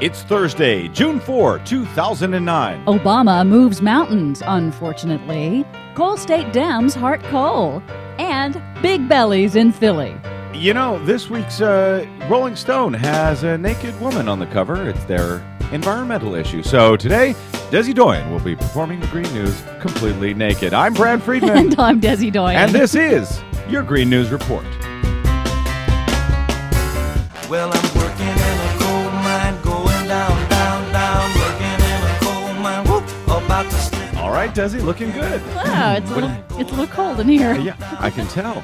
It's Thursday, June 4, 2009. Obama moves mountains, unfortunately. Coal State Dems heart coal. And big bellies in Philly. You know, this week's uh, Rolling Stone has a naked woman on the cover. It's their environmental issue. So today, Desi Doyen will be performing the Green News completely naked. I'm Brad Friedman. And I'm Desi Doyen. and this is your Green News Report. Well, All right, Desi, looking good. Wow, it's a, little, it's a little cold in here. Yeah, I can tell.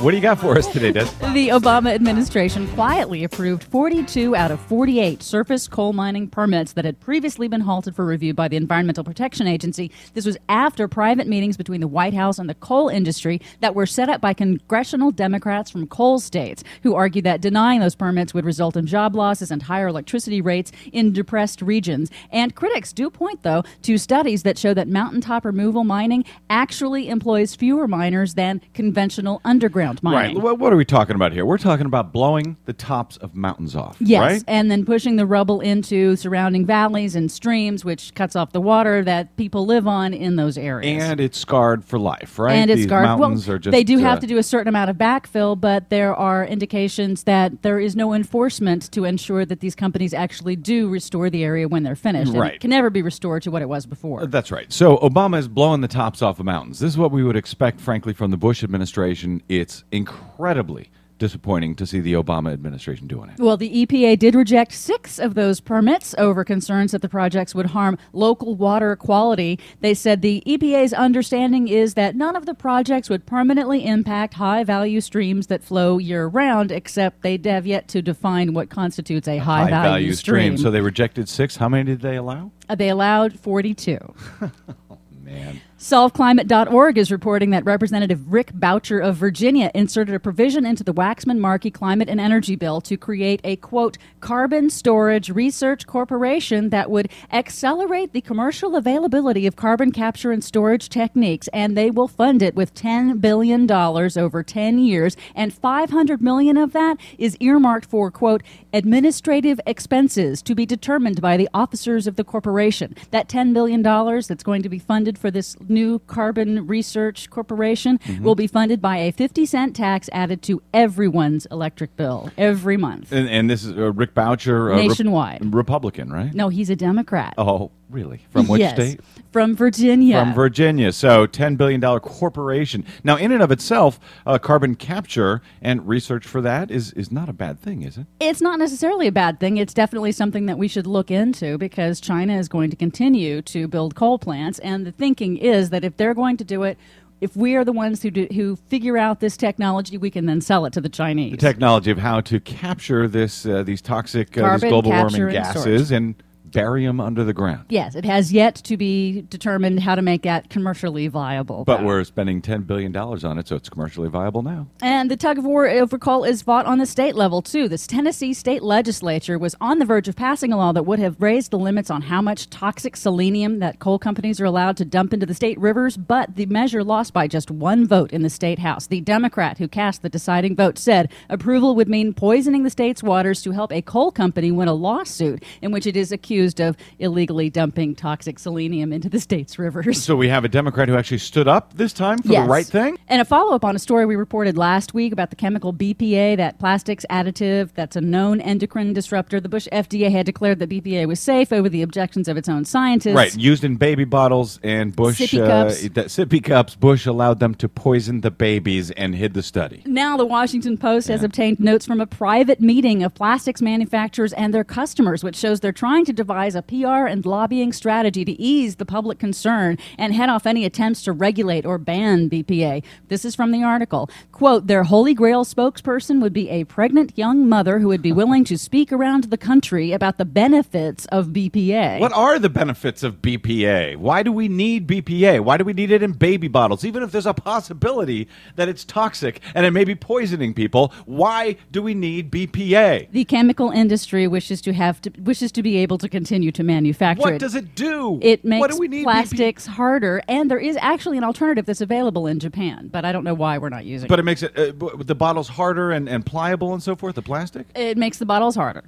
What do you got for us today, Des? The Obama administration quietly approved 42 out of 48 surface coal mining permits that had previously been halted for review by the Environmental Protection Agency. This was after private meetings between the White House and the coal industry that were set up by congressional Democrats from coal states who argued that denying those permits would result in job losses and higher electricity rates in depressed regions. And critics do point, though, to studies that show that mountaintop removal mining actually employs fewer miners than conventional underground mining. Right. What, what are we talking about here? We're talking about blowing the tops of mountains off. Yes, Right? and then pushing the rubble into surrounding valleys and streams, which cuts off the water that people live on in those areas. And it's scarred for life, right? And it's These scarred. mountains well, are just. they do uh, have to do a certain amount of backfill, but there are indications that there is no enforcement to ensure that these companies actually do restore the area when they're finished. Right. it can never be restored to what it was before. That's right. So Obama is blowing the tops off of mountains. This is what we would expect, frankly, from the Bush administration. It's incredibly disappointing to see the Obama administration doing it. Well, the EPA did reject six of those permits over concerns that the projects would harm local water quality. They said the EPA's understanding is that none of the projects would permanently impact high value streams that flow year round, except they have yet to define what constitutes a high, value, stream. So they rejected six. How many did they allow? Uh, they allowed 42. Man. SolveClimate.org is reporting that Representative Rick Boucher of Virginia inserted a provision into the Waxman Markey climate and energy bill to create a quote carbon storage research corporation that would accelerate the commercial availability of carbon capture and storage techniques and they will fund it with 10 billion dollars over 10 years and 500 million of that is earmarked for quote administrative expenses to be determined by the officers of the corporation. That 10 billion dollars that's going to be funded for this new carbon research corporation will be funded by a 50 cent tax added to everyone's electric bill every month. And, and this is uh, Rick Boucher, uh, Nationwide. Republican, right? No, he's a Democrat. Oh, really? From which yes. state? From Virginia. From Virginia. So, $10 billion corporation. Now, in and of itself, uh, carbon capture and research for that is, is not a bad thing, is it? It's not necessarily a bad thing. It's definitely something that we should look into because China is going to continue to build coal plants. And the thinking is that if they're going to do it, if we are the ones who, do, who figure out this technology, we can then sell it to the Chinese. The technology of how to capture this uh, these toxic uh, these global warming and gases and bury them under the ground. yes, it has yet to be determined how to make that commercially viable. But though. we're spending ten billion dollars on it, so it's commercially viable now. And the tug of war over coal is fought on the state level, too. This Tennessee state legislature was on the verge of passing a law that would have raised the limits on how much toxic selenium that coal companies are allowed to dump into the state rivers, but the measure lost by just one vote in the state house. The Democrat who cast the deciding vote said approval would mean poisoning the state's waters to help a coal company win a lawsuit in which it is accused of illegally dumping toxic selenium into the state's rivers. So we have a Democrat who actually stood up this time for the right thing. And a follow up on a story we reported last week about the chemical BPA, that plastics additive that's a known endocrine disruptor. The Bush FDA had declared that BPA was safe over the objections of its own scientists. Right, used in baby bottles and Bush Sippy uh, cups. that sippy cups. Bush allowed them to poison the babies and hid the study. Now, the Washington Post has obtained notes from a private meeting of plastics manufacturers and their customers, which shows they're trying to devise a PR and lobbying strategy to ease the public concern and head off any attempts to regulate or ban BPA. This is from the article. Quote, their Holy Grail spokesperson would be a pregnant young mother who would be willing to speak around the country about the benefits of BPA. What are the benefits of BPA? Why do we need BPA? Why do we need it in baby bottles? Even if there's a possibility that it's toxic and it may be poisoning people, why do we need BPA? The chemical industry wishes to have to, wishes to be able to continue to manufacture What it. does it do? It what makes do we need plastics harder, and there is actually an alternative that's available in Japan, but I don't know why we're not using But it. it makes it uh, the bottles harder and, and pliable and so forth. The plastic. It makes the bottles harder.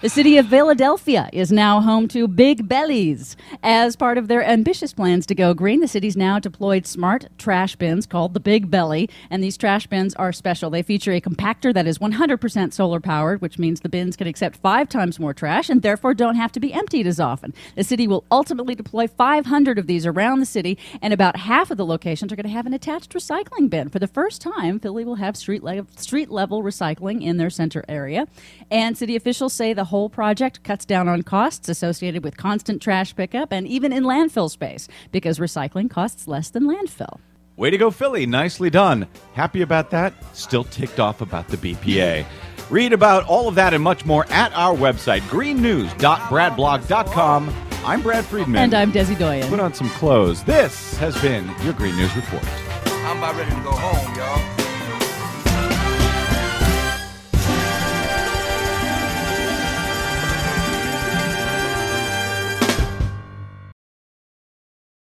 The city of Philadelphia is now home to Big Bellies. As part of their ambitious plans to go green, the city's now deployed smart trash bins called the Big Belly. And these trash bins are special. They feature a compactor that is 100% solar powered, which means the bins can accept five times more trash and therefore don't have to be emptied as often. The city will ultimately deploy 500 of these around the city, and about half of the locations are going to have an attached recycling bin. For the first time, Philly will have street, le- street level recycling in their center area. And city officials say the whole project cuts down on costs associated with constant trash pickup and even in landfill space because recycling costs less than landfill. Way to go, Philly. Nicely done. Happy about that. Still ticked off about the BPA. Read about all of that and much more at our website, greennews.bradblog.com. I'm Brad Friedman. And I'm Desi Doyen. Put on some clothes. This has been your Green News Report. I'm about ready to go home, y'all.